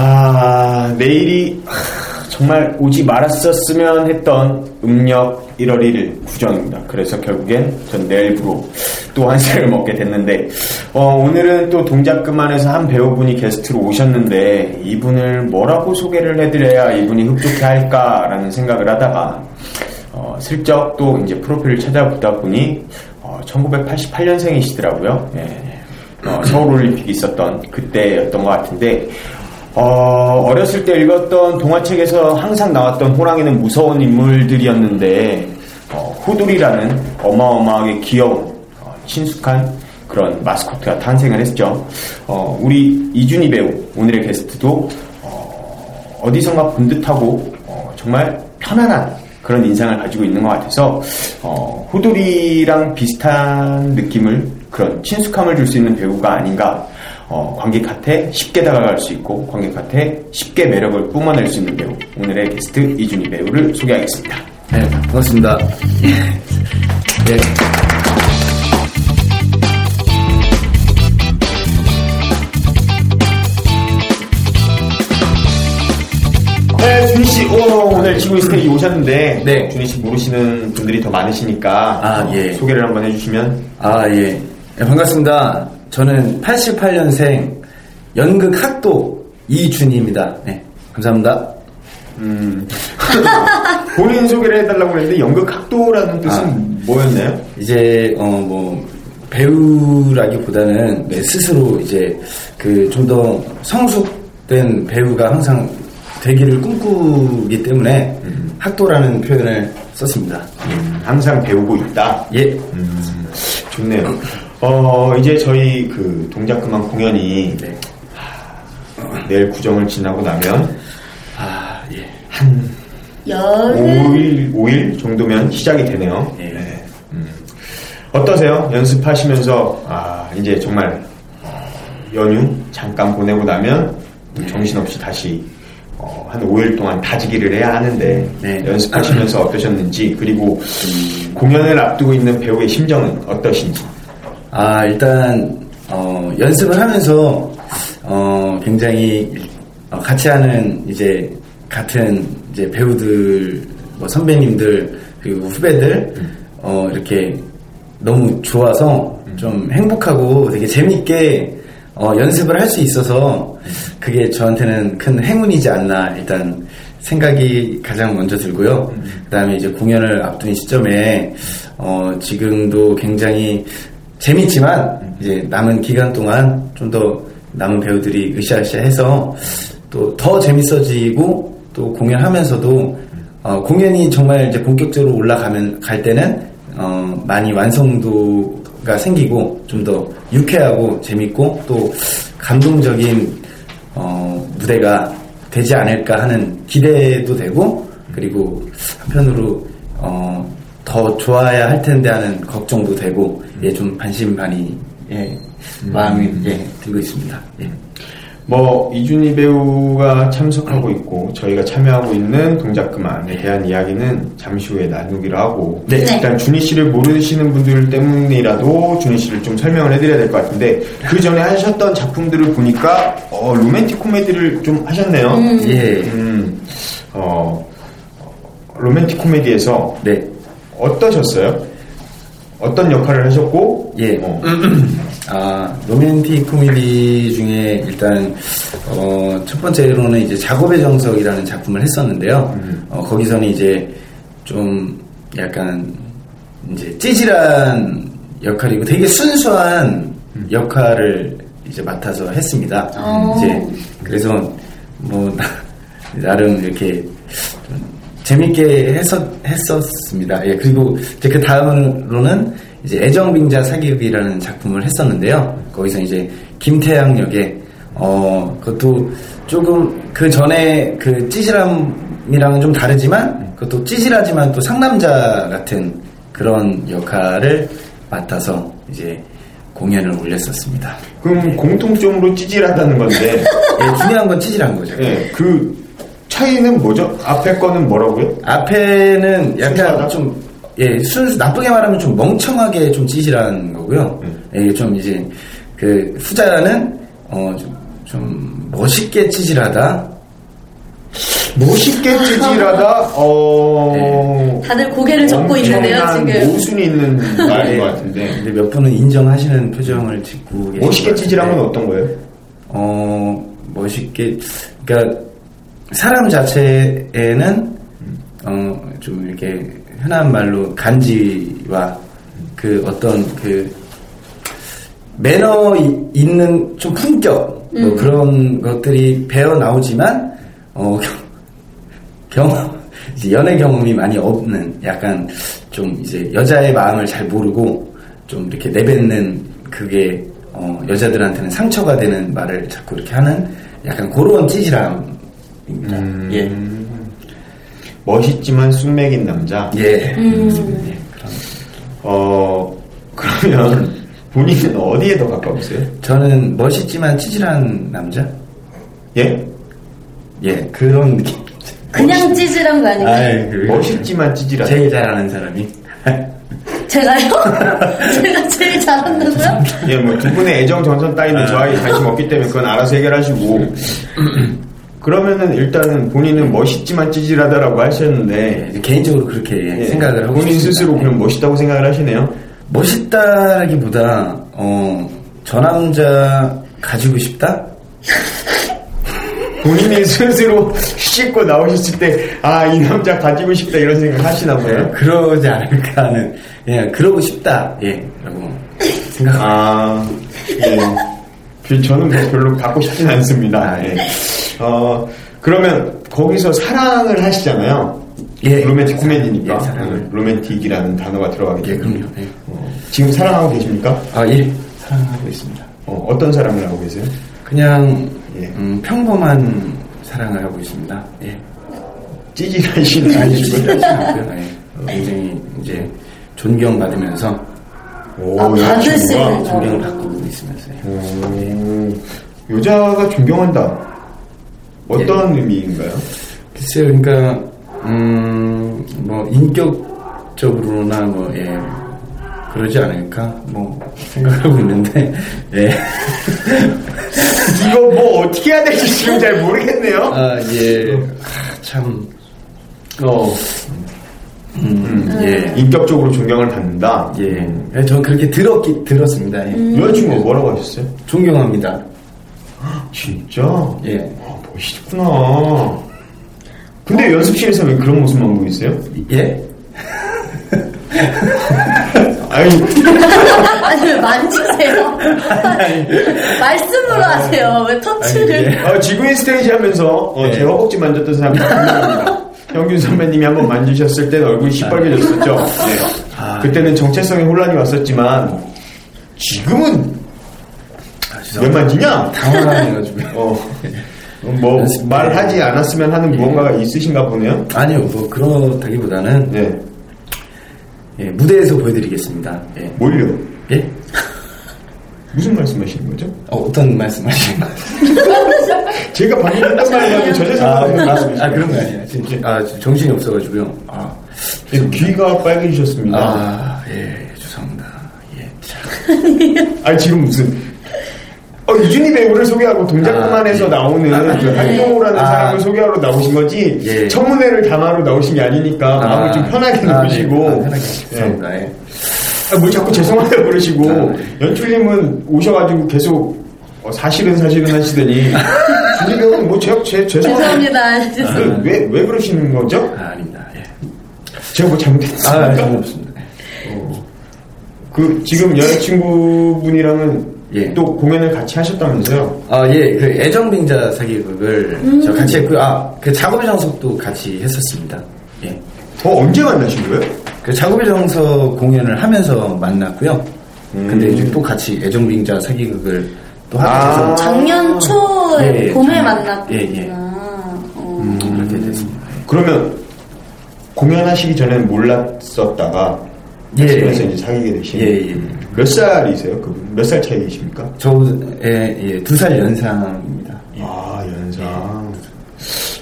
아, 내일이 아, 정말 오지 말았었으면 했던 음력 1월 1일 구정입니다. 그래서 결국엔 전 내일부로 또 한식을 먹게 됐는데, 어, 오늘은 또 동작 그만해서 한 배우분이 게스트로 오셨는데, 이분을 뭐라고 소개를 해드려야 이분이 흡족해 할까라는 생각을 하다가, 어, 슬쩍 또 이제 프로필을 찾아보다 보니, 어, 1988년생이시더라고요. 예. 어, 서울올림픽이 있었던 그때였던 것 같은데, 어, 어렸을 때 읽었던 동화책에서 항상 나왔던 호랑이는 무서운 인물들이었는데, 어, 후돌이라는 어마어마하게 귀여운, 어, 친숙한 그런 마스코트가 탄생을 했죠. 어, 우리 이준희 배우, 오늘의 게스트도, 어, 어디선가 본 듯하고, 어, 정말 편안한 그런 인상을 가지고 있는 것 같아서, 어, 후돌이랑 비슷한 느낌을, 그런 친숙함을 줄 수 있는 배우가 아닌가, 어, 관객한테 쉽게 다가갈 수 있고 관객한테 쉽게 매력을 뿜어낼 수 있는 배우 오늘의 게스트 이준희 배우를 소개하겠습니다. 네, 반갑습니다. 네. 네, 준희 씨 오, 오늘 지구 스테이지 오셨는데 네. 준희 씨 모르시는 분들이 더 많으시니까 아, 어, 예. 소개를 한번 해주시면 아, 예. 네, 반갑습니다. 저는 88년생 연극 학도 이준희입니다. 네, 감사합니다. 음, 본인 소개를 해달라고 했는데 연극 학도라는 뜻은 아. 뭐였나요? 이제, 어, 뭐, 배우라기보다는 네, 스스로 이제 그 좀 더 성숙된 배우가 항상 되기를 꿈꾸기 때문에 학도라는 표현을 썼습니다. 음, 항상 배우고 있다. 예. 음, 좋네요. 어, 이제 저희 그 동작 그만 공연이 네. 내일 구정을 지나고 나면 아, 예. 한 열흘 5일, 5일 정도면 시작이 되네요. 예. 네. 음. 어떠세요? 연습하시면서, 아, 이제 정말, 어, 연휴 잠깐 보내고 나면 정신없이 다시, 어, 한 5일 동안 다지기를 해야 하는데, 네. 연습하시면서 어떠셨는지, 그리고 공연을 앞두고 있는 배우의 심정은 어떠신지. 아, 일단, 어, 연습을 하면서, 어, 굉장히, 어, 같이 하는, 이제, 같은, 이제 배우들, 뭐, 선배님들, 그리고 후배들, 어, 이렇게, 너무 좋아서, 좀 행복하고 되게 재밌게, 어, 연습을 할 수 있어서, 그게 저한테는 큰 행운이지 않나, 일단, 생각이 가장 먼저 들고요. 그 다음에 이제 공연을 앞둔 시점에, 어, 지금도 굉장히 재밌지만, 이제 남은 기간 동안 좀 더 남은 배우들이 으쌰으쌰해서 또 더 재밌어지고 또 공연하면서도, 어, 공연이 정말 이제 본격적으로 올라가면, 갈 때는, 어, 많이 완성도가 생기고 좀 더 유쾌하고 재밌고 또 감동적인 어, 무대가 되지 않을까 하는 기대도 되고 그리고 한편으로 어, 더 좋아야 할 텐데 하는 걱정도 되고 예, 좀 반신반의 예, 마음이 예, 들고 있습니다. 예. 뭐 이준희 배우가 참석하고 있고 저희가 참여하고 있는 동작 그만에 대한 이야기는 잠시 후에 나누기로 하고 네. 네. 일단 준희 씨를 모르시는 분들 때문이라도 준희 씨를 좀 설명을 해드려야 될 것 같은데 그 전에 하셨던 작품들을 보니까 어, 로맨틱 코미디를 좀 하셨네요. 음. 예. 음, 어, 로맨틱 코미디에서 네. 어떠셨어요? 어떤 역할을 하셨고 예. 어, 아, 로맨틱 코미디 중에 일단, 어, 첫 번째로는 이제 작업의 정석이라는 작품을 했었는데요. 어, 거기서는 이제 좀 약간 이제 찌질한 역할이고 되게 순수한 역할을 이제 맡아서 했습니다. 어. 이제 그래서 뭐, 나- 나름 이렇게 좀 재밌게 했었, 했었습니다. 예, 그리고 이제 그 다음으로는 이제 애정빙자 사기극이라는 작품을 했었는데요. 거기서 이제 김태양 역에, 어, 그것도 조금 그 전에 그 찌질함이랑은 좀 다르지만 그것도 찌질하지만 또 상남자 같은 그런 역할을 맡아서 이제 공연을 올렸었습니다. 그럼 공통점으로 찌질하다는 건데, 예, 중요한 건 찌질한 거죠. 예, 그 차이는 뭐죠? 앞에 거는 뭐라고요? 앞에는 순수하다? 약간 좀, 예, 순수, 나쁘게 말하면 좀 멍청하게 좀 찌질한 거고요. 예, 좀 이제, 그, 후자는, 어, 좀, 좀 멋있게 찌질하다. 멋있게 찌질하다, 어. 다들 고개를 젓고 있는데요, 지금. 모순이 있는 말인 것 같은데. 근데 몇 분은 인정하시는 표정을 짓고 멋있게 것 찌질한 건 어떤 거예요? 어, 멋있게, 그러니까, 사람 자체에는, 어, 좀 이렇게, 흔한 말로 간지와 그 어떤 그, 매너 이- 있는 좀 품격, 뭐 그런 것들이 배어 나오지만, 어, 경, 경험, 이제 연애 경험이 많이 없는 약간 좀 이제 여자의 마음을 잘 모르고 좀 이렇게 내뱉는 그게 어, 여자들한테는 상처가 되는 말을 자꾸 이렇게 하는 약간 그런 찌질함 입니다. 음. 예. 멋있지만 숙맥인 남자. 예. 음. 예, 그런. 어, 그러면 본인은 어디에 더 가까우세요? 저는 멋있지만 찌질한 남자? 예? 예, 그런 느낌. 그냥 찌질한 거 아닌가요? 아이, 그- 멋있지만 찌질하다. 제일 잘하는 사람이. 제가요? 제가 제일 잘한다고요? 예, 뭐 두 분의 애정 전선 따위는 저에게 관심 없기 때문에 그건 알아서 해결하시고. 그러면은 일단은 본인은 멋있지만 찌질하다라고 하셨는데 예, 이제 개인적으로 그렇게 예, 생각을 하고 본인 싶습니다. 스스로 예. 그럼 멋있다고 생각을 하시네요. 멋있다라기보다 어, 저 남자 가지고 싶다? 본인이 스스로 씻고 나오셨을 때, 아, 이 남자 가지고 싶다 이런 생각 하시나 봐요. 그러지 않을까 하는 그냥 그러고 싶다 예 라고 생각합니다 아, 예. 그 저는 뭐 별로 갖고 싶진 않습니다. 예. 어, 그러면 거기서 사랑을 하시잖아요. 예. 로맨틱 코미디니까. 예, 사랑을. 음, 로맨틱이라는 단어가 들어가기 예. 그럼요 예. 어, 지금 사랑하고 계십니까? 아 예 사랑하고 있습니다 어, 어떤 사랑을 하고 계세요? 그냥 예. 음, 평범한 사랑을 하고 있습니다 예 아니 아니시고요. 예. 굉장히 이제 존경받으면서 오, 아, 받을 수? 있는 거. 존경을 받고 있으면서 예. 오, 여자가 존경한다. 어떤 예. 의미인가요? 글쎄요, 그러니까 음, 뭐 인격적으로나 뭐 예, 그러지 않을까 뭐 생각하고 있는데 예, 이거 뭐 어떻게 해야 될지 지금 잘 모르겠네요. 아 예, 아, 참, 어, 음, 예, 인격적으로 존경을 받는다. 예, 예, 전 그렇게 들었기 들었습니다. 예. 여자친구가 뭐라고 하셨어요? 존경합니다. 진짜? 예, 아, 멋있구나. 근데 연습실에서 왜 그런 모습만 보이세요? 예, 아니, 아니 왜 만지세요? 말씀으로 하세요. 왜 터치를? 예. 어, 지구인 스테이지 하면서 어, 네. 제 허벅지 만졌던 사람이 분명합니다. 형균 선배님이 한번 만지셨을 때는 얼굴이 시뻘개졌었죠. 네. 아. 그때는 정체성에 혼란이 왔었지만 지금은 아, 왜. 만지냐? 당황해가지고. 어, 뭐. 말하지 않았으면 하는 무언가가 있으신가 보네요. 아니요, 뭐 그렇다기보다는 네, 예, 무대에서 보여드리겠습니다. 예, 뭘요? 예, 무슨 말씀하시는 거죠? 어, 어떤 말씀하시는 거예요? 제가 방금 했던 말과는 전혀 아, 상관없는 아, 말씀이시죠. 아, 그런 거 아니에요. 진짜, 아, 지금 정신이 없어가지고요. 아, 네, 귀가 빨개지셨습니다. 아, 예, 죄송합니다. 예, 참. 아니 지금 무슨 어, 이준희 배우를 소개하고 동작만 아, 해서 예. 나오는 아, 그 예. 한동호라는 아. 사람을 소개하러 나오신 거지 예. 청문회를 담화로 나오신 게 아니니까 마음을 좀 편하게 아, 놓으시고 네, 아, 편하게. 예. 예. 아, 뭐 자꾸 죄송하다고 그러시고 아, 네. 연출님은 오셔가지고 계속 어, 사실은 사실은 하시더니 배우는 뭐 제, 제, 죄송합니다 죄송합니다. 죄송합니다. 왜, 왜 그러시는 거죠? 아, 아닙니다. 예. 제가 뭐 잘못했습니까? 아, 전혀 없습니다. 그 지금 여자친구분이랑은 예. 또 공연을 같이 하셨다면서요? 아, 예, 그 애정빙자 사기극을 음. 저 같이 했고요. 아, 그 작업의 정석도 같이 했었습니다. 예. 어, 언제 만나신 거예요? 그 작업의 정석 공연을 하면서 만났고요. 근데 이제 또 같이 애정빙자 사기극을 또 하게 아. 작년 초에 예, 예, 봄에 작년- 만났구나. 예, 예. 음, 그렇게 됐습니다. 그러면 공연하시기 전엔 몰랐었다가 예. 그래서 이제 사귀게 되신 예, 예. 몇 살이세요? 그분 몇 살 차이이십니까? 저의 예, 두 살 연상입니다. 예. 아 연상.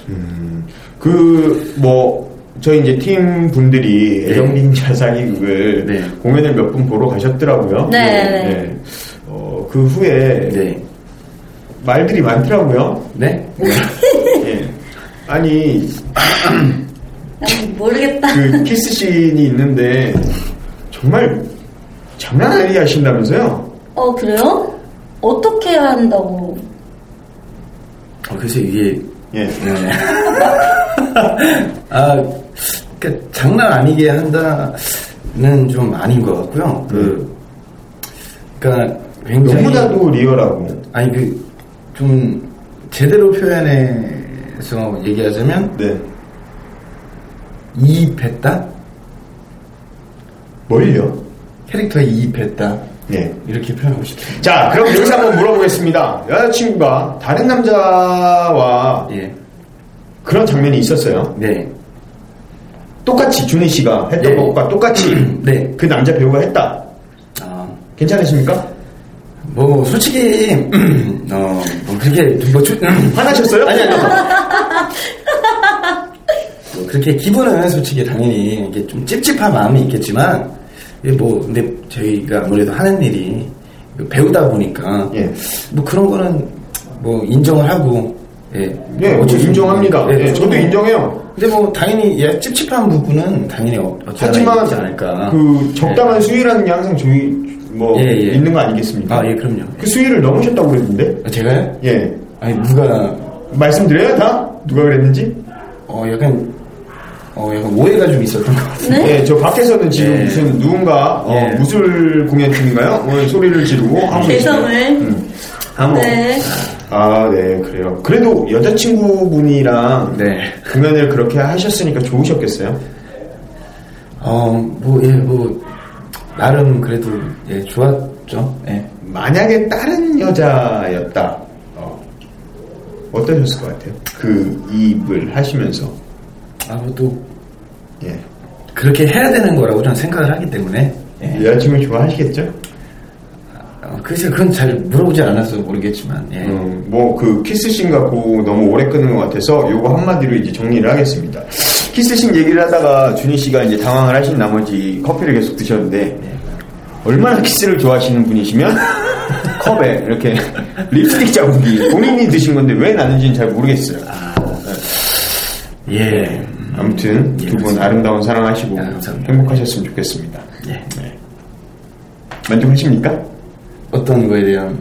음, 그 뭐 저희 이제 팀 분들이 네. 애정빙자 사기극을 네. 공연을 몇 분 보러 가셨더라고요. 네, 네. 어, 그 후에 네. 말들이 많더라고요. 네? 예. 아니 난 모르겠다. 그 키스 씬이 있는데 정말 장난 아니게 하신다면서요? 어, 그래요? 어떻게 한다고? 어, 그래서 이게 예. 네. 아, 그 장난 아니게 한다는 좀 아닌 것 같고요. 그, 그러니까 굉장히 너무나도 리얼하고 아니 그 좀 제대로 표현해서 얘기하자면 네. 이입했다 뭘요? 캐릭터에 이입했다 예. 이렇게 표현하고 싶습니다. 자, 그럼 여기서 한번 물어보겠습니다. 여자친구가 다른 남자와 예, 그런 장면이 있었어요. 네, 똑같이 준희 씨가 했던 예. 것과 똑같이 네. 그 남자 배우가 했다. 아, 괜찮으십니까? 뭐 솔직히 어, 뭐 그렇게 뭐 주, 화나셨어요? 아니 아니. 뭐 그렇게 기분은 솔직히 당연히 이게 좀 찝찝한 마음이 있겠지만 뭐 근데 저희가 아무래도 하는 일이 배우다 보니까 예. 뭐 그런 거는 뭐 인정을 하고 예, 예, 뭐 인정합니다. 없는, 예, 저도 뭐, 인정해요. 근데 뭐 당연히 예, 찝찝한 부분은 당연히 어- 하지만 있지 않을까. 그 적당한 수위라는 게 항상 저희 뭐 예, 예. 있는 거 아니겠습니까? 아, 예, 그럼요. 그 수위를 넘으셨다고 그랬는데? 아, 제가요? 예. 아니 누가 말씀드려요 다? 누가 그랬는지? 어 약간 어 약간 오해가 좀 있었던 것 같아요. 네? 예, 저 밖에서는 지금 예. 무슨 누군가 어, 예. 무술 공연 중인가요? 어, 소리를 지르고 하고 개성을. 계시네요. 음. 한번. 네. 아, 네, 그래요. 그래도 여자친구분이랑 네. 공연을 그렇게 하셨으니까 좋으셨겠어요? 어 뭐 예 뭐 나름 그래도 예 좋았죠. 예. 만약에 다른 여자였다, 어, 어떠셨을 것 같아요? 그 입을 하시면서. 아무도 예. 그렇게 해야 되는 거라고 저는 생각을 하기 때문에 예. 여자친구 좋아하시겠죠? 어, 글쎄 그건 잘 물어보지 않아서 모르겠지만 예. 음, 뭐, 그, 키스씬 갖고 너무 오래 끄는 것 같아서 요거 한마디로 이제 정리를 하겠습니다. 키스씬 얘기를 하다가 준희 씨가 이제 당황을 하신 나머지 커피를 계속 드셨는데, 얼마나 키스를 좋아하시는 분이시면, 컵에 이렇게 립스틱 자국이 본인이 드신 건데 왜 나는지는 잘 모르겠어요. 예. 아무튼 예, 두분 그렇습니다. 아름다운 사랑하시고 아. 행복하셨으면 좋겠습니다. 예. 만족하십니까? 어떤 거에 대한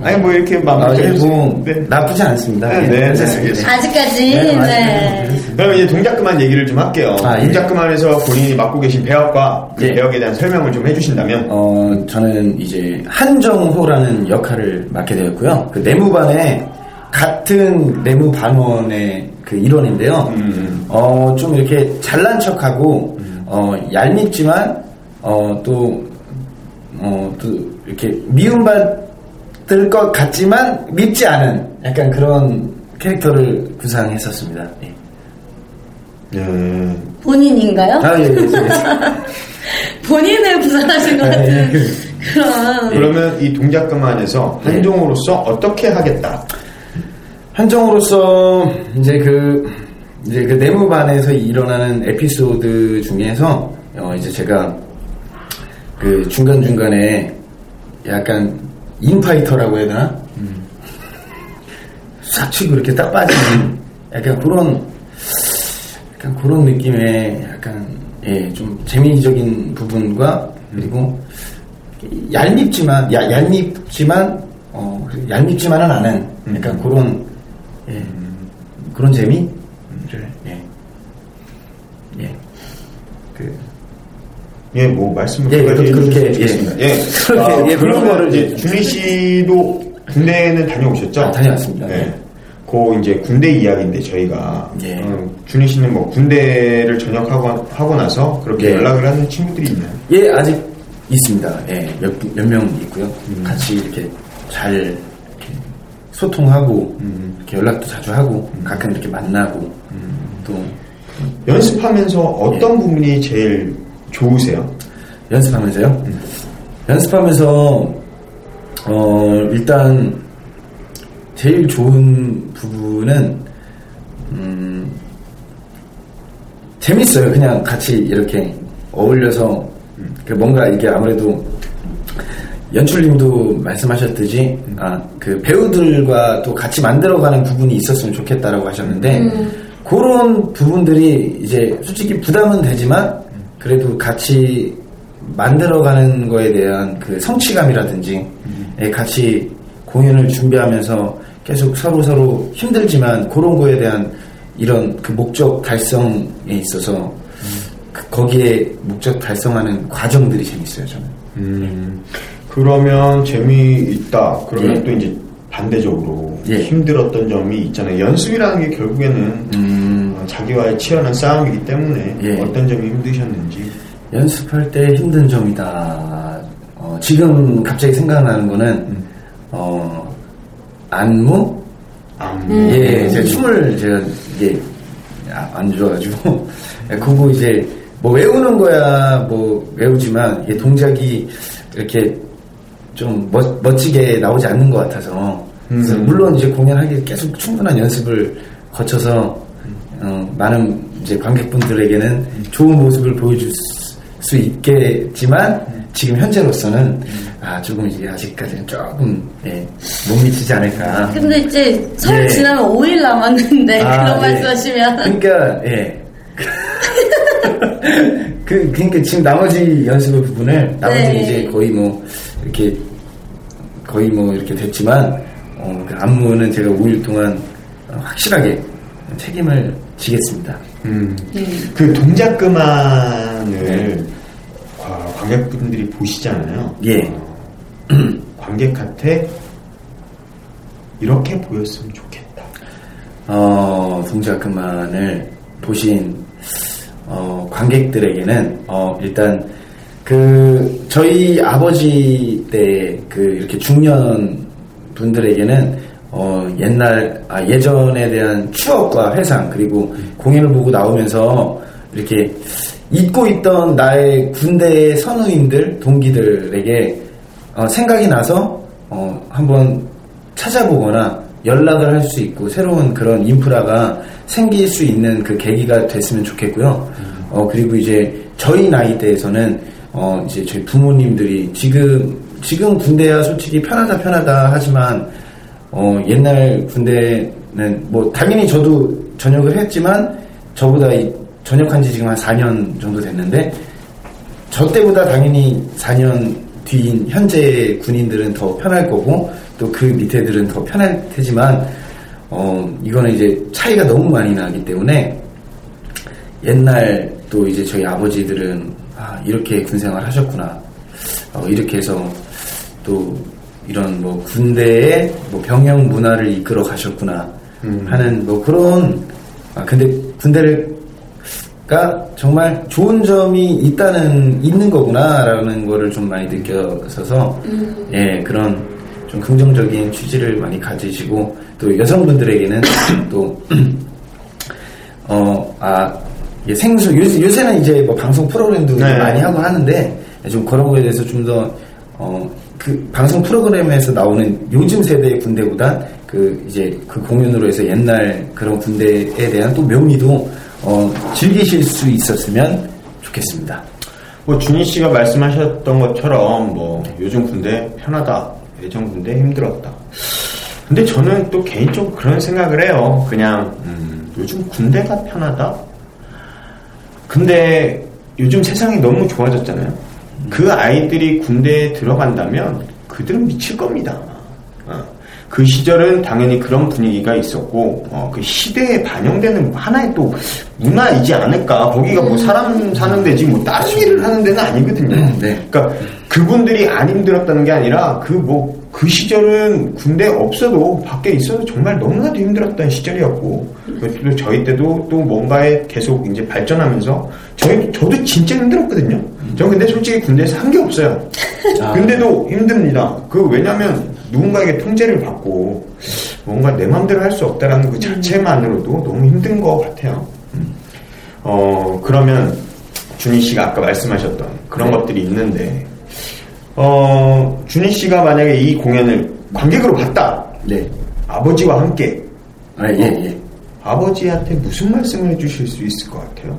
아니 뭐 이렇게 아, 마무리 예, 해주세요. 뭐 네. 나쁘지 않습니다. 네, 예, 네, 네. 아직까지, 네, 네. 그럼 이제 동작 그만 얘기를 좀 할게요. 아, 예. 동작 그만에서 본인이 맡고 계신 배역과 그 예. 배역에 대한 설명을 좀 해주신다면 어, 저는 이제 한정호라는 역할을 맡게 되었고요. 그 내무반에 같은 내무반원의 그 일원인데요. 음. 어, 좀 이렇게 잘난 척하고, 어, 얄밉지만, 어, 또, 어, 또 이렇게 미움받을 것 같지만 밉지 않은 약간 그런 캐릭터를 구상했었습니다. 예. 예. 본인인가요? 아, 예, 예, 예. 본인을 부산하신 것 같은 예. 그런. 그러면 이 동작 그만에서 네. 한종으로서 어떻게 하겠다. 한정으로서 이제 그 이제 그 내무반에서 일어나는 에피소드 중에서 어 이제 제가 그 중간 중간에 약간 인파이터라고 해야 되나? 싹 치고 이렇게 딱 빠지는 약간 그런 약간 그런 느낌의 약간 예 좀 재미적인 부분과 그리고 얄밉지만 야, 얄밉지만 어 얄밉지만은 않은 약간 그런 예 그런 재미를 예예그 예, 뭐 말씀을 예, 그렇게, 좋겠습니다. 예. 예. 그렇게, 아, 예, 그런 거를 이제 준희 씨도 군대는 다녀오셨죠? 아, 다녀왔습니다. 네. 네. 그 이제 군대 이야기인데 저희가 예. 어, 준희 씨는 뭐 군대를 전역하고 하고 나서 그렇게 예. 연락을 하는 친구들이 있나요? 예, 아직 있습니다. 예, 몇, 몇명 있고요. 같이 이렇게 잘, 이렇게 소통하고 음. 이렇게 연락도 자주 하고 가끔 이렇게 만나고 또 연습하면서 어떤 부분이 제일 좋으세요? 연습하면서요. 연습하면서 어 일단 제일 좋은 부분은 음 재밌어요. 그냥 같이 이렇게 어울려서 그 뭔가 이게 아무래도 연출님도 말씀하셨듯이 아 그 배우들과 또 같이 만들어가는 부분이 있었으면 좋겠다라고 하셨는데 그런 부분들이 이제 솔직히 부담은 되지만 그래도 같이 만들어가는 거에 대한 그 성취감이라든지 예, 같이 공연을 준비하면서 계속 서로 서로 힘들지만 그런 거에 대한 이런 그 목적 달성에 있어서 그 거기에 목적 달성하는 과정들이 재밌어요 저는. 음, 그러면 재미있다. 그러면 예. 또 이제 반대적으로 예. 힘들었던 점이 있잖아요. 연습이라는 게 결국에는 음, 어, 자기와의 치열한 싸움이기 때문에 예. 어떤 점이 힘드셨는지. 연습할 때 힘든 점이다. 어, 지금 갑자기 생각나는 거는 어, 안무 안무. 예, 제가 춤을 제가 이게 아, 안 좋아가지고 그거 이제 뭐 외우는 거야 뭐 외우지만 이게 동작이 이렇게 좀 멋, 멋지게 나오지 않는 것 같아서 그래서 음. 물론 이제 공연하기 계속 충분한 연습을 거쳐서 어, 많은 이제 관객분들에게는 좋은 모습을 보여줄 수- 수 있겠지만 지금 현재로서는 아 조금 이제 아직까지는 조금 예, 못 미치지 않을까. 근데 이제 설 예. 지나면 5일 남았는데 아, 그런 예. 말씀하시면 그러니까 예. 그 그러니까 지금 나머지 연습 부분을 나머지 네. 이제 거의 뭐 이렇게 거의 뭐 이렇게 됐지만 어, 그 안무는 제가 5일 동안 어, 확실하게 책임을 지겠습니다. 음. 그 동작 그만을 네. 과- 관객분들이 보시잖아요. 예. 어, 관객한테 이렇게 보였으면 좋겠다. 어, 동작 그만을 보신 어, 관객들에게는 어, 일단 그 저희 아버지 때 그 이렇게 중년 분들에게는 어, 옛날 아, 예전에 대한 추억과 회상 그리고 공연을 보고 나오면서 이렇게 잊고 있던 나의 군대의 선우님들 동기들에게 어, 생각이 나서 어, 한번 찾아보거나 연락을 할 수 있고 새로운 그런 인프라가 생길 수 있는 그 계기가 됐으면 좋겠고요. 어 그리고 이제 저희 나이대에서는 어 이제 저희 부모님들이 지금 지금 군대야 솔직히 편하다 편하다 하지만 어 옛날 군대는 뭐 당연히 저도 전역을 했지만 저보다 이 전역한 지 지금 한 4년 정도 됐는데 저 때보다 당연히 4년 뒤인 현재 군인들은 더 편할 거고 또 그 밑에들은 더 편할 테지만 어 이거는 이제 차이가 너무 많이 나기 때문에 옛날 또 이제 저희 아버지들은 아 이렇게 군생활 하셨구나. 어, 이렇게 해서 또 이런 뭐 군대의 뭐 병영 문화를 이끌어 가셨구나 하는 뭐 그런 아 근데 군대를 가 정말 좋은 점이 있다는 있는 거구나라는 거를 좀 많이 느껴서서 예 그런 좀 긍정적인 취지를 많이 가지시고 또 여성분들에게는 또어아 생수 요, 요새 는 이제 뭐 방송 프로그램도 네. 많이 하고 하는데 좀 그런 거에 대해서 좀더 어, 그 방송 프로그램에서 나오는 요즘 세대의 군대보다 그 이제 그 공연으로 해서 옛날 그런 군대에 대한 또 묘미도 어, 즐기실 수 있었으면 좋겠습니다. 뭐 준희 씨가 말씀하셨던 것처럼 뭐 요즘 군대 편하다, 예전 군대 힘들었다. 근데 저는 또 개인적으로 그런 생각을 해요. 그냥 음, 요즘 군대가 편하다. 근데 요즘 세상이 너무 좋아졌잖아요. 그 아이들이 군대에 들어간다면 그들은 미칠 겁니다. 어. 그 시절은 당연히 그런 분위기가 있었고 어, 그 시대에 반영되는 하나의 또 문화이지 않을까. 거기가 뭐 사람 사는 데지 뭐 다른 일을 하는 데는 아니거든요. 네. 그러니까 그분들이 안 힘들었다는 게 아니라 그 뭐 그 시절은 군대 없어도 밖에 있어도 정말 너무나도 힘들었던 시절이었고 또 저희 때도 또 뭔가에 계속 이제 발전하면서 저희 저도 진짜 힘들었거든요. 저 근데 솔직히 군대에서 한 게 없어요. 근데도 힘듭니다. 그 왜냐면 누군가에게 통제를 받고 뭔가 내 마음대로 할 수 없다라는 그 자체만으로도 너무 힘든 것 같아요. 음. 어, 그러면 준희 씨가 아까 말씀하셨던 그런 네. 것들이 있는데, 어, 준희 씨가 만약에 이 공연을 관객으로 봤다. 네. 아버지와 함께 아, 예, 예. 아버지한테 무슨 말씀을 해주실 수 있을 것 같아요?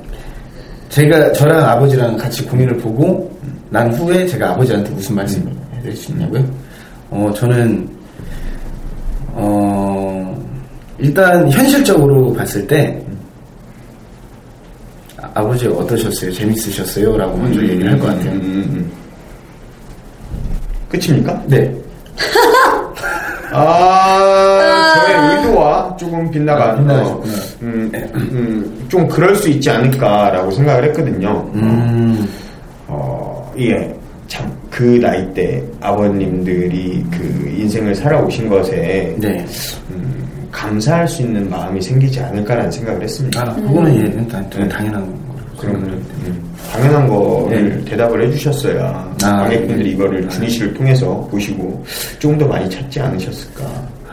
제가 저랑 아버지랑 같이 공연을 보고 난 후에 제가 아버지한테 무슨 말씀을 해드릴 수 있냐고요? 어, 저는 어, 일단 현실적으로 봤을 때 아, 아버지 어떠셨어요? 재밌으셨어요? 라고 먼저 얘기를 할 것 같아요. 음, 음, 음. 끝입니까? 네. 아, 저의 의도와 조금 빗나간, 아, 빗나가셨구나. 어, 음, 음, 좀 그럴 수 있지 않을까라고 생각을 했거든요. 음, 어, 예. 참, 그 나이 때 아버님들이 그 인생을 살아오신 것에 네. 음, 감사할 수 있는 마음이 생기지 않을까라는 생각을 했습니다. 아, 그거는 예, 일단 좀 당연한 거로. 그러면 음, 당연한 거를 네. 대답을 해주셨어야 아, 관객분들이 네. 이거를 준희 씨를 통해서 보시고 조금 더 많이 찾지 않으셨을까.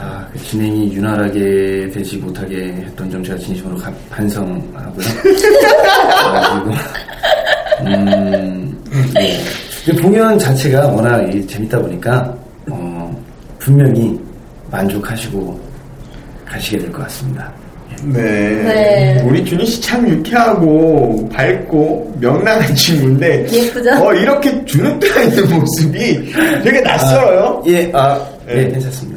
아, 그 진행이 윤활하게 되지 못하게 했던 점 제가 진심으로 가- 반성하고요. 그리고 음, 네. 근데 공연 자체가 워낙 이 재밌다 보니까 어, 분명히 만족하시고 가시게 될 것 같습니다. 네. 네. 우리 준희 씨 참 유쾌하고 밝고 명랑한 친구인데 예쁘죠? 어, 이렇게 주눅 들어 있는 모습이 되게 낯설어요. 예, 아, 예, 네. 괜찮습니다.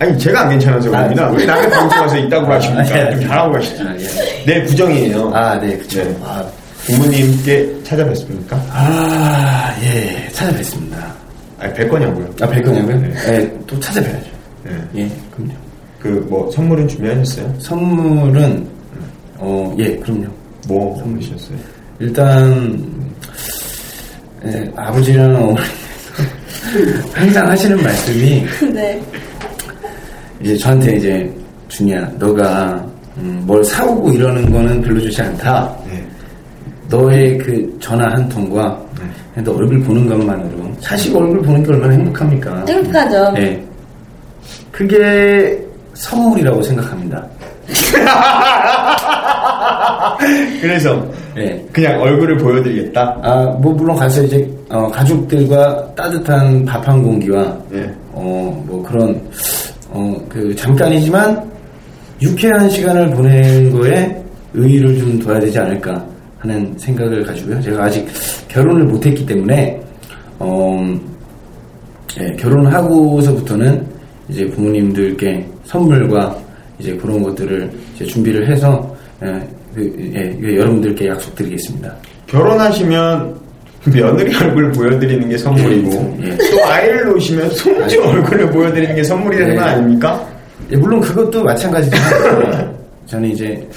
예. 아니 제가 안 괜찮아서 그럽니다. 아, 왜 남의 방송 와서 있다고 아, 하십니까? 예. 좀 잘하고 가시죠. 아, 예. 내일 구정이에요. 아, 네, 그쵸. 네. 아, 부모님께 찾아뵙습니까? 아, 예, 찾아뵙습니다. 아니 뵐 거냐고요. 아, 뵐 거냐고요? 네. 예, 또 찾아뵈야죠. 네. 예, 그럼요. 그 뭐 선물은 준비하셨어요? 선물은 어, 예, 그럼요. 뭐 선물이셨어요? 일단 예, 아버지랑 어머니 항상 하시는 말씀이 네. 이제 저한테 이제 준이야, 너가 음, 뭘 사오고 이러는 거는 별로 좋지 않다. 네. 너의 그 전화 한 통과 너 얼굴 보는 것만으로 사실 얼굴 보는 게 얼마나 행복합니까? 행복하죠. 네. 그게 선물이라고 생각합니다. 그래서 네. 그냥 얼굴을 보여드리겠다. 아, 뭐, 물론 가서 이제, 어, 가족들과 따뜻한 밥 한 공기와, 네. 어, 뭐 그런, 어, 그, 잠깐이지만, 유쾌한 시간을 보낸 거에 의의를 좀 둬야 되지 않을까 하는 생각을 가지고요. 제가 아직 결혼을 못했기 때문에, 어, 예, 결혼하고서부터는 이제 부모님들께 선물과 이제 그런 것들을 이제 준비를 해서, 예, 그, 예, 이거 여러분들께 약속드리겠습니다. 결혼하시면 며느리 얼굴 보여드리는 게 선물이고 예. 또 아이를 놓으시면 손주 얼굴을 보여드리는 게 선물이라는 건 네. 아닙니까? 예, 물론 그것도 마찬가지지만 저는 이제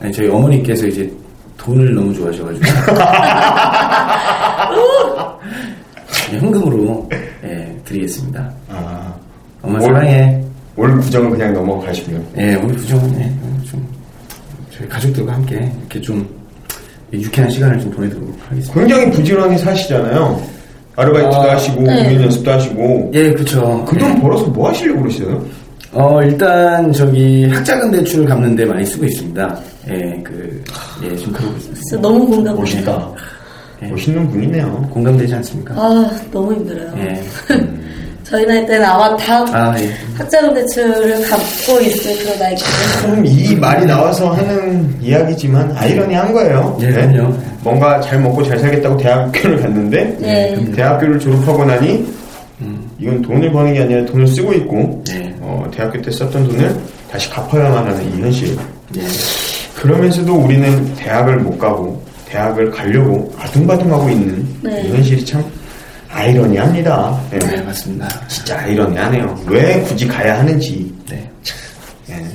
아니, 저희 어머니께서 이제 돈을 너무 좋아하셔가지고 예, 현금으로 예, 드리겠습니다. 아, 엄마 올- 사랑해. 올 구정은 그냥 넘어가시고요. 예, 우리 부정은 예, 좀 저희 가족들과 함께 이렇게 좀 유쾌한 시간을 좀 보내도록 하겠습니다. 굉장히 부지런히 사시잖아요. 아르바이트도 아, 하시고 네. 공연 연습도 하시고 예, 그쵸. 그돈 예. 벌어서 뭐 하시려고 그러세요? 어, 일단 저기 학자금 대출을 갚는데 많이 쓰고 있습니다. 예, 그, 예, 지금 그러고 있습니다. 진짜 너무 공감. 멋있다. 예. 멋있는 분이네요. 공감되지 않습니까? 아, 너무 힘들어요. 예. 저희 나이 때는 아마 다 아, 예. 학자금 대출을 갚고 있을 그런 나이거든요. 좀이 말이 나와서 하는 이야기지만 아이러니한 거예요. 예, 그럼요. 뭔가 잘 먹고 잘 살겠다고 대학교를 갔는데 예. 대학교를 졸업하고 나니 음, 이건 돈을 버는 게 아니라 돈을 쓰고 있고 예. 어, 대학교 때 썼던 돈을 다시 갚아야만 하는 이 현실. 예. 그러면서도 우리는 대학을 못 가고 대학을 가려고 아둥바둥하고 있는 네. 이 현실이 참 아이러니합니다. 예. 네, 맞습니다. 진짜 아이러니하네요. 왜 굳이 가야 하는지. 네. 예.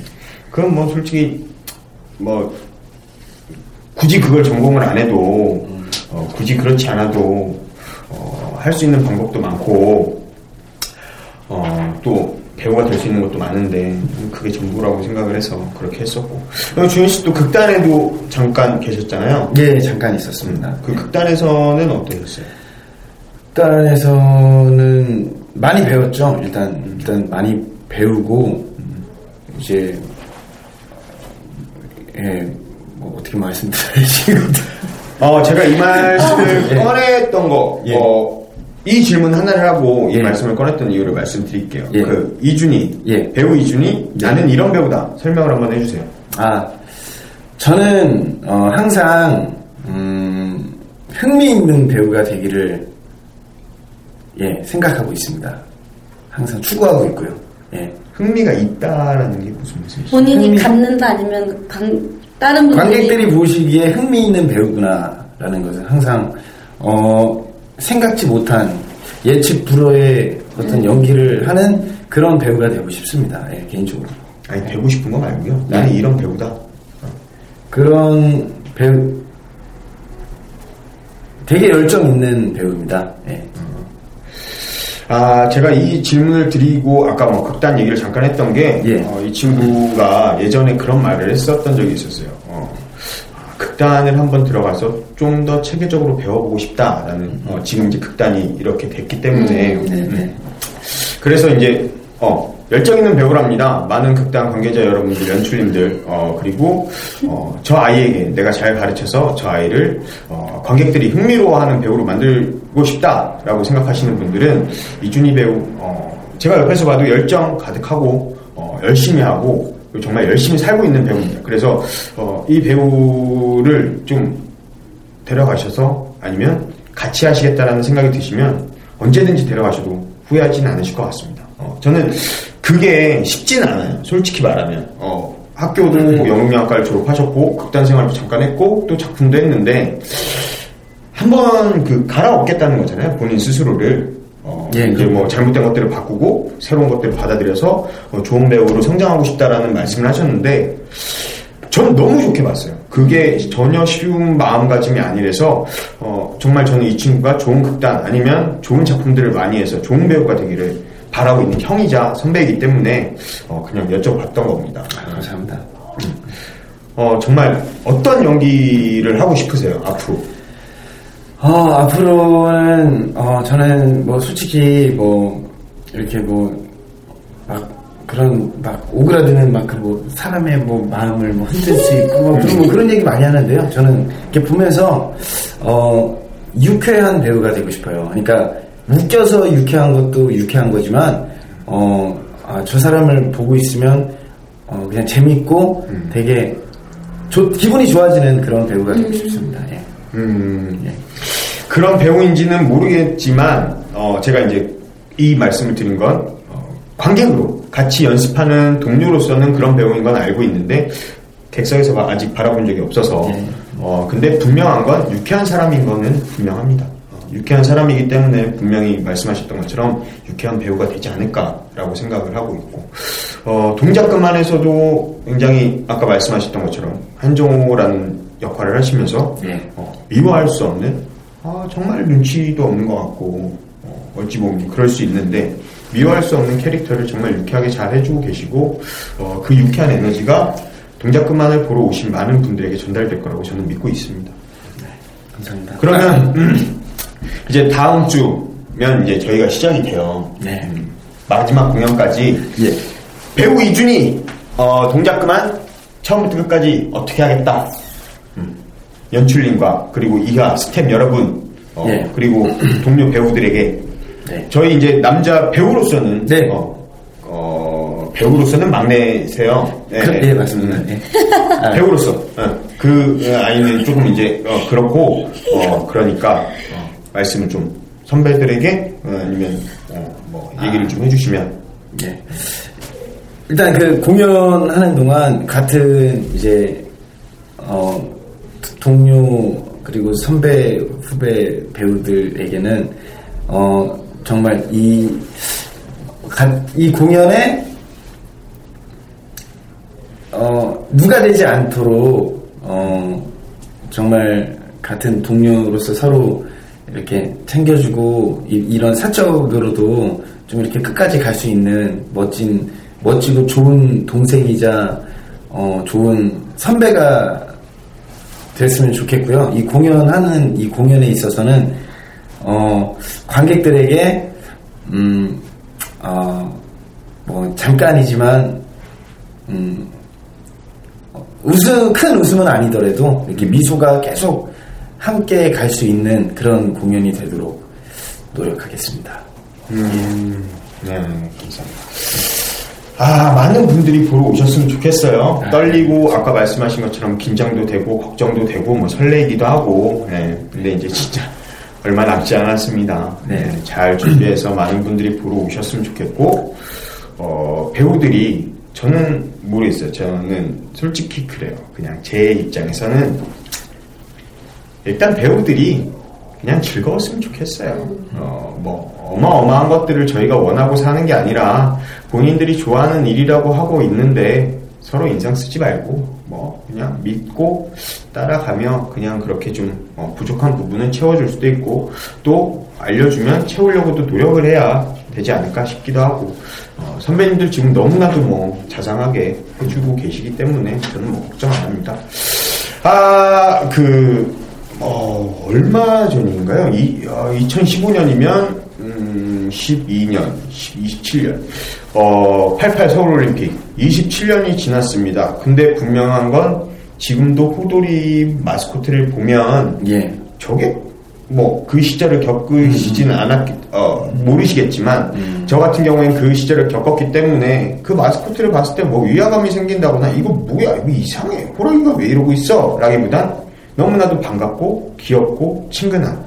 그럼 뭐 솔직히 뭐 굳이 그걸 전공을 안 해도 어, 굳이 그렇지 않아도 어, 할 수 있는 방법도 많고 어, 또 배우가 될 수 있는 것도 많은데 그게 전부라고 생각을 해서 그렇게 했었고 주현 씨도 극단에도 잠깐 계셨잖아요. 예, 잠깐 있었습니다. 그 극단에서는 어떠셨어요? 일단에서는 많이 배웠죠. 일단, 일단 많이 배우고, 이제 예, 뭐 어떻게 말씀드려야지 어, 제가 이 말씀을 예. 꺼냈던 거, 예. 어, 이 질문 하나를 하고 이 예. 말씀을 꺼냈던 이유를 말씀드릴게요. 예. 그 이준이, 예. 배우 이준이 나는 이런 배우다. 설명을 한번 해주세요. 아, 저는 어, 항상 음, 흥미 있는 배우가 되기를 예 생각하고 있습니다. 항상 추구하고 있고요. 예. 흥미가 있다라는 게 무슨 말씀이시죠? 본인이 흥미- 갖는다 아니면 관- 다른 분들이 관객들이 보시기에 흥미 있는 배우구나라는 것은 항상 어, 생각지 못한 예측 불허의 어떤 연기를 하는 그런 배우가 되고 싶습니다. 예, 개인적으로. 아니, 되고 싶은 거 말고요. 나는 네. 이런 배우다. 그런 배우 되게 열정 있는 배우입니다. 예. 아, 제가 이 질문을 드리고 아까 뭐 극단 얘기를 잠깐 했던 게, 예. 어, 이 친구가 예전에 그런 말을 했었던 적이 있었어요. 어, 아, 극단을 한번 들어가서 좀 더 체계적으로 배워보고 싶다라는, 어, 지금 이제 극단이 이렇게 됐기 때문에, 네, 네. 그래서 이제 어, 열정 있는 배우랍니다. 많은 극단 관계자 여러분들, 연출님들, 어, 그리고 어, 저 아이에게 내가 잘 가르쳐서 저 아이를 어, 관객들이 흥미로워하는 배우로 만들고 싶다라고 생각하시는 분들은 이준희 배우 어, 제가 옆에서 봐도 열정 가득하고 어, 열심히 하고 정말 열심히 살고 있는 배우입니다. 그래서 어, 이 배우를 좀 데려가셔서 아니면 같이 하시겠다라는 생각이 드시면 언제든지 데려가셔도 후회하지는 않으실 것 같습니다. 어, 저는 그게 쉽진 않아요. 솔직히 말하면. 어, 학교도 영웅영학과를 졸업하셨고 극단 생활도 잠깐 했고 또 작품도 했는데 한번 그 갈아엎겠다는 거잖아요. 본인 스스로를. 어, 예, 이제. 뭐 잘못된 것들을 바꾸고 새로운 것들을 받아들여서 어, 좋은 배우로 성장하고 싶다라는 말씀을 하셨는데 저는 너무 좋게 봤어요. 그게 전혀 쉬운 마음가짐이 아니라서 어, 정말 저는 이 친구가 좋은 극단 아니면 좋은 작품들을 많이 해서 좋은 배우가 되기를 바라고 있는 형이자 선배이기 때문에 어, 그냥 여쭤봤던 겁니다. 아, 감사합니다. 어, 정말 어떤 연기를 하고 싶으세요 앞으로? 어, 앞으로는, 어, 저는 뭐 솔직히 뭐, 이렇게 뭐, 막, 그런, 막, 오그라드는 막, 그 뭐, 사람의 뭐, 마음을 뭐, 흔들 수 있고, 뭐, 그런, 뭐 그런 얘기 많이 하는데요. 저는 이렇게 보면서, 어, 유쾌한 배우가 되고 싶어요. 그러니까, 웃겨서 유쾌한 것도 유쾌한 거지만, 어, 아, 저 사람을 보고 있으면, 어, 그냥 재밌고, 되게, 좋- 기분이 좋아지는 그런 배우가 되고 싶습니다. 예. 음, 그런 배우인지는 모르겠지만, 어, 제가 이제 이 말씀을 드린 건, 어, 관객으로 같이 연습하는 동료로서는 그런 배우인 건 알고 있는데, 객석에서 봐- 아직 바라본 적이 없어서, 네. 어, 근데 분명한 건 유쾌한 사람인 거는 분명합니다. 어, 유쾌한 사람이기 때문에 분명히 말씀하셨던 것처럼 유쾌한 배우가 되지 않을까라고 생각을 하고 있고, 어, 동작그만 에서도 굉장히 아까 말씀하셨던 것처럼 한종호라는 역할을 하시면서 예. 어, 미워할 수 없는 아, 정말 눈치도 없는 것 같고 어, 어찌 보면 그럴 수 있는데 미워할 수 없는 캐릭터를 정말 유쾌하게 잘 해주고 계시고 어, 그 유쾌한 에너지가 동작그만을 보러 오신 많은 분들에게 전달될 거라고 저는 믿고 있습니다. 감사합니다. 그러면 음, 이제 다음 주면 이제 저희가 시작이 돼요. 네. 마지막 공연까지 예. 배우 이준이 어, 동작 그만 처음부터 끝까지 어떻게 하겠다. 음, 연출님과 그리고 이하 스텝 여러분 어, 예. 그리고 동료 배우들에게 네. 저희 이제 남자 배우로서는 네. 어, 어, 배우로서는 막내세요. 네. 그, 예, 맞습니다. 예. 아, 배우로서 어, 그 어, 아이는 조금 이제 어, 그렇고 어, 그러니까 어, 말씀을 좀 선배들에게 어, 아니면 어, 뭐 얘기를 좀 해주시면 예. 일단 그 공연하는 동안 같은 이제 어 동료 그리고 선배 후배 배우들에게는 어 정말 이, 가- 이 공연에 어 누가 되지 않도록 어 정말 같은 동료로서 서로 이렇게 챙겨주고 이, 런 사적으로도 좀 이렇게 끝까지 갈 수 있는 멋진 멋지고 좋은 동생이자 어 좋은 선배가 됐으면 좋겠고요. 이 공연하는 이 공연에 있어서는 어 관객들에게 음 어 뭐 잠깐이지만 음, 어, 웃음, 큰 웃음은 아니더라도 이렇게 미소가 계속 함께 갈 수 있는 그런 공연이 되도록 노력하겠습니다. 음, 네, 감사합니다. 아, 많은 분들이 보러 오셨으면 좋겠어요. 떨리고, 아까 말씀하신 것처럼 긴장도 되고, 걱정도 되고, 뭐 설레기도 하고, 네. 근데 이제 진짜 얼마 남지 않았습니다. 네. 네, 잘 준비해서 많은 분들이 보러 오셨으면 좋겠고, 어, 배우들이, 저는 모르겠어요. 저는 솔직히 그래요. 그냥 제 입장에서는 일단 배우들이 그냥 즐거웠으면 좋겠어요. 어, 뭐, 어마어마한 것들을 저희가 원하고 사는 게 아니라 본인들이 좋아하는 일이라고 하고 있는데 서로 인상 쓰지 말고, 뭐, 그냥 믿고 따라가며 그냥 그렇게 좀 어, 부족한 부분은 채워줄 수도 있고, 또 알려주면 채우려고도 노력을 해야 되지 않을까 싶기도 하고, 어, 선배님들 지금 너무나도 뭐 자상하게 해주고 계시기 때문에 저는 뭐 걱정 안 합니다. 아, 그, 어, 얼마 전인가요? 이, 2015년이면, 음, 12년, 27년, 어, 88 서울올림픽, 27년이 지났습니다. 근데 분명한 건, 지금도 호돌이 마스코트를 보면, 예. 저게 뭐그 시절을 겪으시지는 않았기 어 모르시겠지만 음. 저 같은 경우에는 그 시절을 겪었기 때문에 그 마스코트를 봤을 때 뭐 위화감이 생긴다거나 이거 뭐야 이거 이상해 호랑이가 왜 이러고 있어 라기보단 너무나도 반갑고 귀엽고 친근한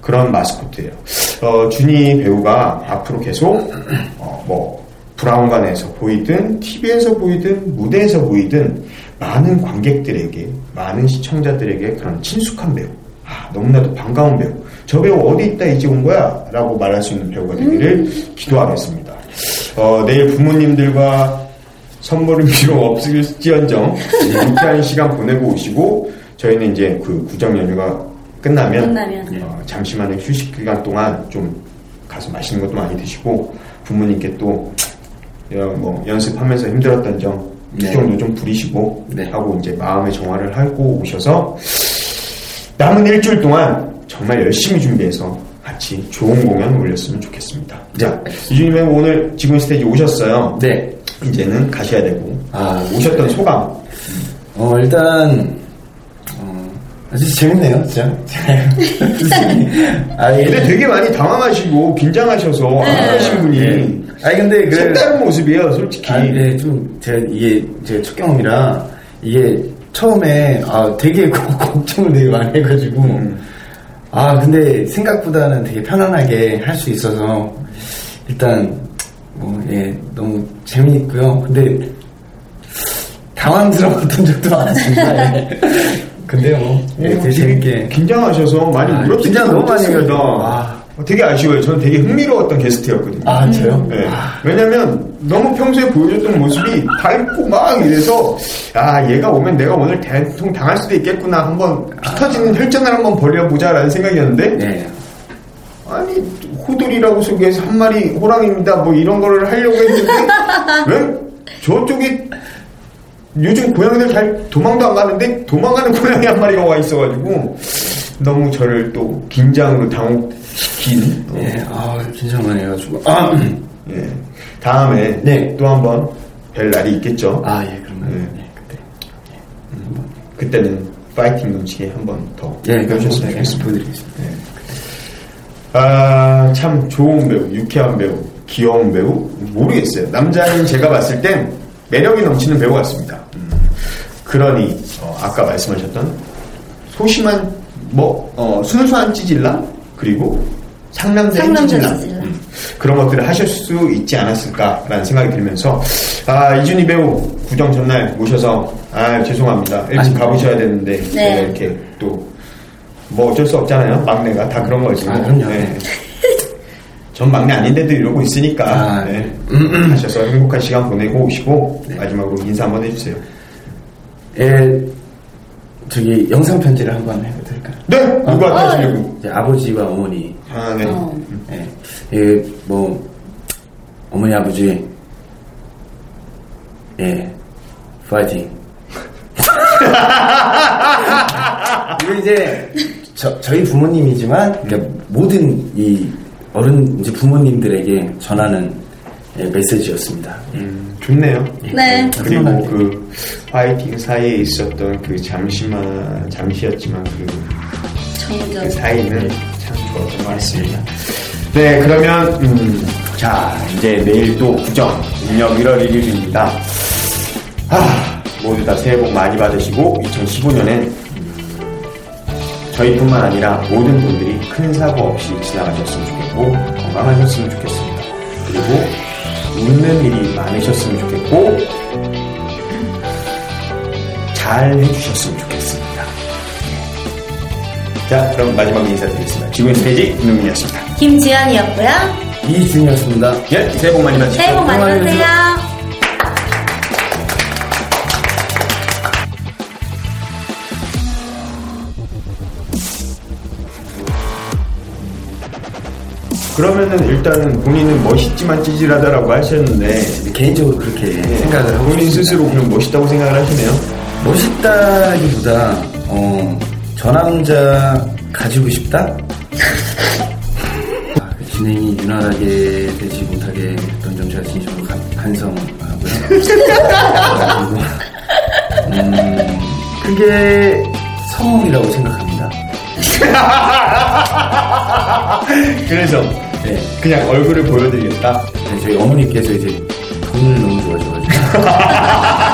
그런 마스코트예요. 어 준이 배우가 앞으로 계속 어 뭐 브라운관에서 보이든 TV에서 보이든 무대에서 보이든 많은 관객들에게 많은 시청자들에게 그런 친숙한 배우 아, 너무나도 반가운 배우. 저 배우 어디 있다 이제 온 거야? 라고 말할 수 있는 배우가 되기를 기도하겠습니다. 어, 내일 부모님들과 선물은 비록 없을지언정 유쾌한 시간 보내고 오시고 저희는 이제 그 구정 연휴가 끝나면, 끝나면. 어, 잠시만의 휴식 기간 동안 좀 가서 맛있는 것도 많이 드시고 부모님께 또 어, 뭐 연습하면서 힘들었던 점 네. 정도 좀 부리시고 네. 하고 이제 마음의 정화를 하고 오셔서 남은 일주일 동안 정말 열심히 준비해서 같이 좋은 공연 올렸으면 좋겠습니다. 자, 이준님은 오늘 지금 스테이지 오셨어요. 네. 이제는 가셔야 되고 아, 오셨던 소감. 어, 일단, 어, 아주 재밌네요, 진짜. 아, 예. 근데 되게 많이 당황하시고 긴장하셔서 안 하신 분이 예. 아니, 근데 그. 색다른 모습이에요, 솔직히. 아, 네, 좀, 제가 이게, 제가 첫 경험이라, 이게 처음에, 아, 되게 고- 걱정을 되게 많이 해가지고, 음. 아, 근데 생각보다는 되게 편안하게 할 수 있어서, 일단, 뭐, 예, 너무 재미있고요. 근데, 당황스러웠던 적도 많았습니다. 예. 근데 뭐, 예, 어, 되게 재밌게. 긴장하셔서 많이 아, 물어뜯지 긴장 너무 많이. 해가지고, 아. 어, 되게 아쉬워요. 저는 되게 흥미로웠던 게스트였거든요. 아, 저요? 네. 아, 왜냐면 너무 평소에 보여줬던 모습이 밝고 막 이래서 아 얘가 오면 내가 오늘 대통 당할 수도 있겠구나 한번 피 터지는 혈전을 한번 벌여보자라는 생각이었는데 네. 아니 호돌이라고 소개해서 한 마리 호랑입니다 뭐 이런 거를 하려고 했는데 왜 저쪽에 요즘 고양이들 잘 도망도 안 가는데 도망가는 고양이 한 마리가 와 있어가지고 너무 저를 또 긴장으로 당혹시킨 어, 예, 아, 긴장 많이 해가지고. 아, 예. 다음에 네. 또 한 번 뵐 날이 있겠죠. 아, 예, 그러면. 네. 예, 그때. 그때는 파이팅 넘치게 한 번 더 예, 해주셨으면. 좋겠습니다. 보여드리겠습니다. 아, 참 좋은 배우, 유쾌한 배우, 귀여운 배우 모르겠어요. 남자인 제가 봤을 땐 매력이 넘치는 배우 같습니다. 음. 그러니 어, 아까 말씀하셨던 소심한 뭐 어, 순수한 찌질남 그리고 상남자인 상남자 찌질남 찌질남. 음. 그런 것들을 하실 수 있지 않았을까라는 생각이 들면서 아 이준희 배우 구정 전날 모셔서 아 죄송합니다 일찍 가보셔야 되는데 네. 이렇게 또 뭐 어쩔 수 없잖아요 막내가 다 그런 거지 아, 그럼요. 전 막내 아닌데도 이러고 있으니까 아, 네. 하셔서 행복한 시간 보내고 오시고 네. 마지막으로 인사 한번 해주세요 예, 저기 영상 편지를 한번 해도 될까요? 네 누가 어, 하시려고. 이제 아버지와 어머니, 아 네. 어. 예, 예, 뭐 어머니 아버지, 예, 파이팅. 이거 이제 저, 저희 부모님이지만 그러니까 모든 이 어른 이제 부모님들에게 전하는 예, 메시지였습니다. 예. 음, 좋네요. 네. 그리고 그 파이팅 사이에 있었던 그 잠시만 잠시였지만 그, 그 정전. 사이는 참 좋았던 것 같습니다. 네, 그러면 음, 자 이제 내일 또 구정 음력 1월 1일입니다. 아, 모두 다 새해 복 많이 받으시고 2015년엔 저희뿐만 아니라 모든 분들이 큰 사고 없이 지나가셨으면 좋겠고 건강하셨으면 좋겠습니다. 그리고 웃는 일이 많으셨으면 좋겠고 잘 해주셨으면 좋겠습니다. 자, 그럼 마지막 인사드리겠습니다. 지구인 스테이지 김동민이었습니다. 김지연이었고요. 이준이었습니다. 예, 새해 복 많이 받으십시오. 새해 복 많이 받으세요. 그러면은 일단은 본인은 멋있지만 찌질하다라고 하셨는데 개인적으로 그렇게 예, 생각을 하고 본인. 스스로 그냥 멋있다고 생각을 하시네요. 멋있다기보다 어, 저 남자 가지고 싶다? 진행이 유난하게 되지 못하게 했던 점 제가 진심으로 간- 반성하고요. 음, 그게 성공이라고 생각합니다. 그래서 네. 그냥 얼굴을 보여드리겠다. 네, 저희 어머니께서 이제 돈을 너무 좋아하셔가지고